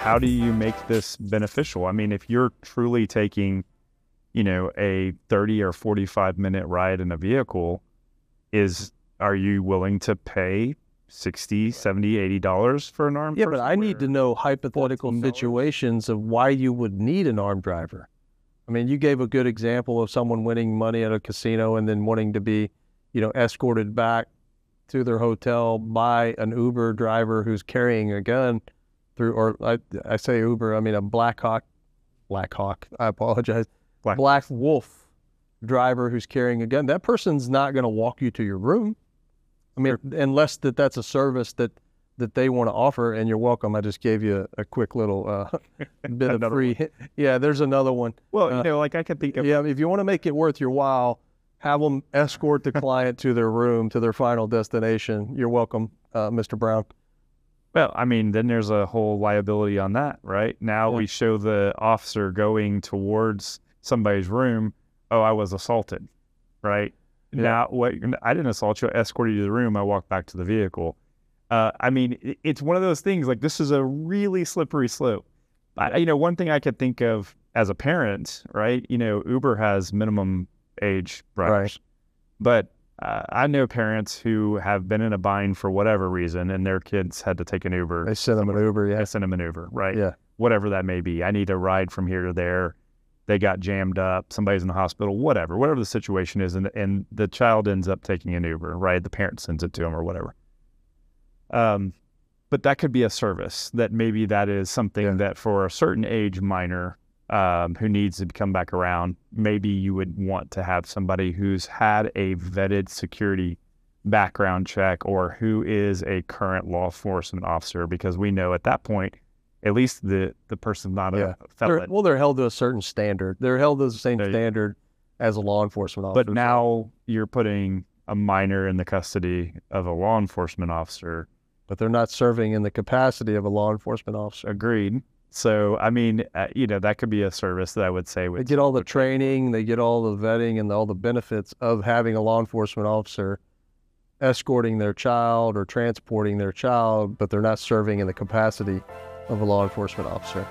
how do you make this beneficial? I mean, if you're truly taking, you know, a 30 or 45 minute ride in a vehicle, is are you willing to pay 60, 70, 80 dollars for an armed Yeah, but I need to know hypothetical $14? situations of why you would need an armed driver. I mean, you gave a good example of someone winning money at a casino and then wanting to be, you know, escorted back to their hotel by an Uber driver who's carrying a gun through, or I, I say Uber, I mean a Black Hawk, Black Hawk, I apologize, Black- Black Wolf driver who's carrying a gun. That person's not going to walk you to your room. I mean, unless that that's a service that that they want to offer, and you're welcome. I just gave you a, a quick little uh, bit of free. Yeah, there's another one. Well, uh, you know, like I could think of Yeah, if you want to make it worth your while, have them escort the client to their room to their final destination. You're welcome, uh, Mr. Brown. Well, I mean, then there's a whole liability on that, right? Now Yeah. we show the officer going towards somebody's room. Oh, I was assaulted, right? Yeah. Now, what? I didn't assault you. I escorted you to the room. I walked back to the vehicle. Uh, I mean, it's one of those things. Like this is a really slippery slope. I, you know, one thing I could think of as a parent, right? You know, Uber has minimum age drivers, but uh, I know parents who have been in a bind for whatever reason, and their kids had to take an Uber. They send them an Uber. Yeah, send a maneuver, right? yeah. Whatever that may be. I need a ride from here to there. They got jammed up. Somebody's in the hospital. Whatever, whatever the situation is, and and the child ends up taking an Uber, right? The parent sends it to them or whatever. Um, but that could be a service that maybe that is something Yeah. that for a certain age minor um, who needs to come back around, maybe you would want to have somebody who's had a vetted security background check or who is a current law enforcement officer because we know at that point at least the the person's not Yeah. a They're, felon well, they're held to a certain standard. They're held to the same There you- standard as a law enforcement officer. but now you're putting a minor in the custody of a law enforcement officer but they're not serving in the capacity of a law enforcement officer. agreed so i mean uh, you know that could be a service that i would say They get all the training, they get all the vetting and all the benefits of having a law enforcement officer escorting their child or transporting their child, but they're not serving in the capacity of a law enforcement officer.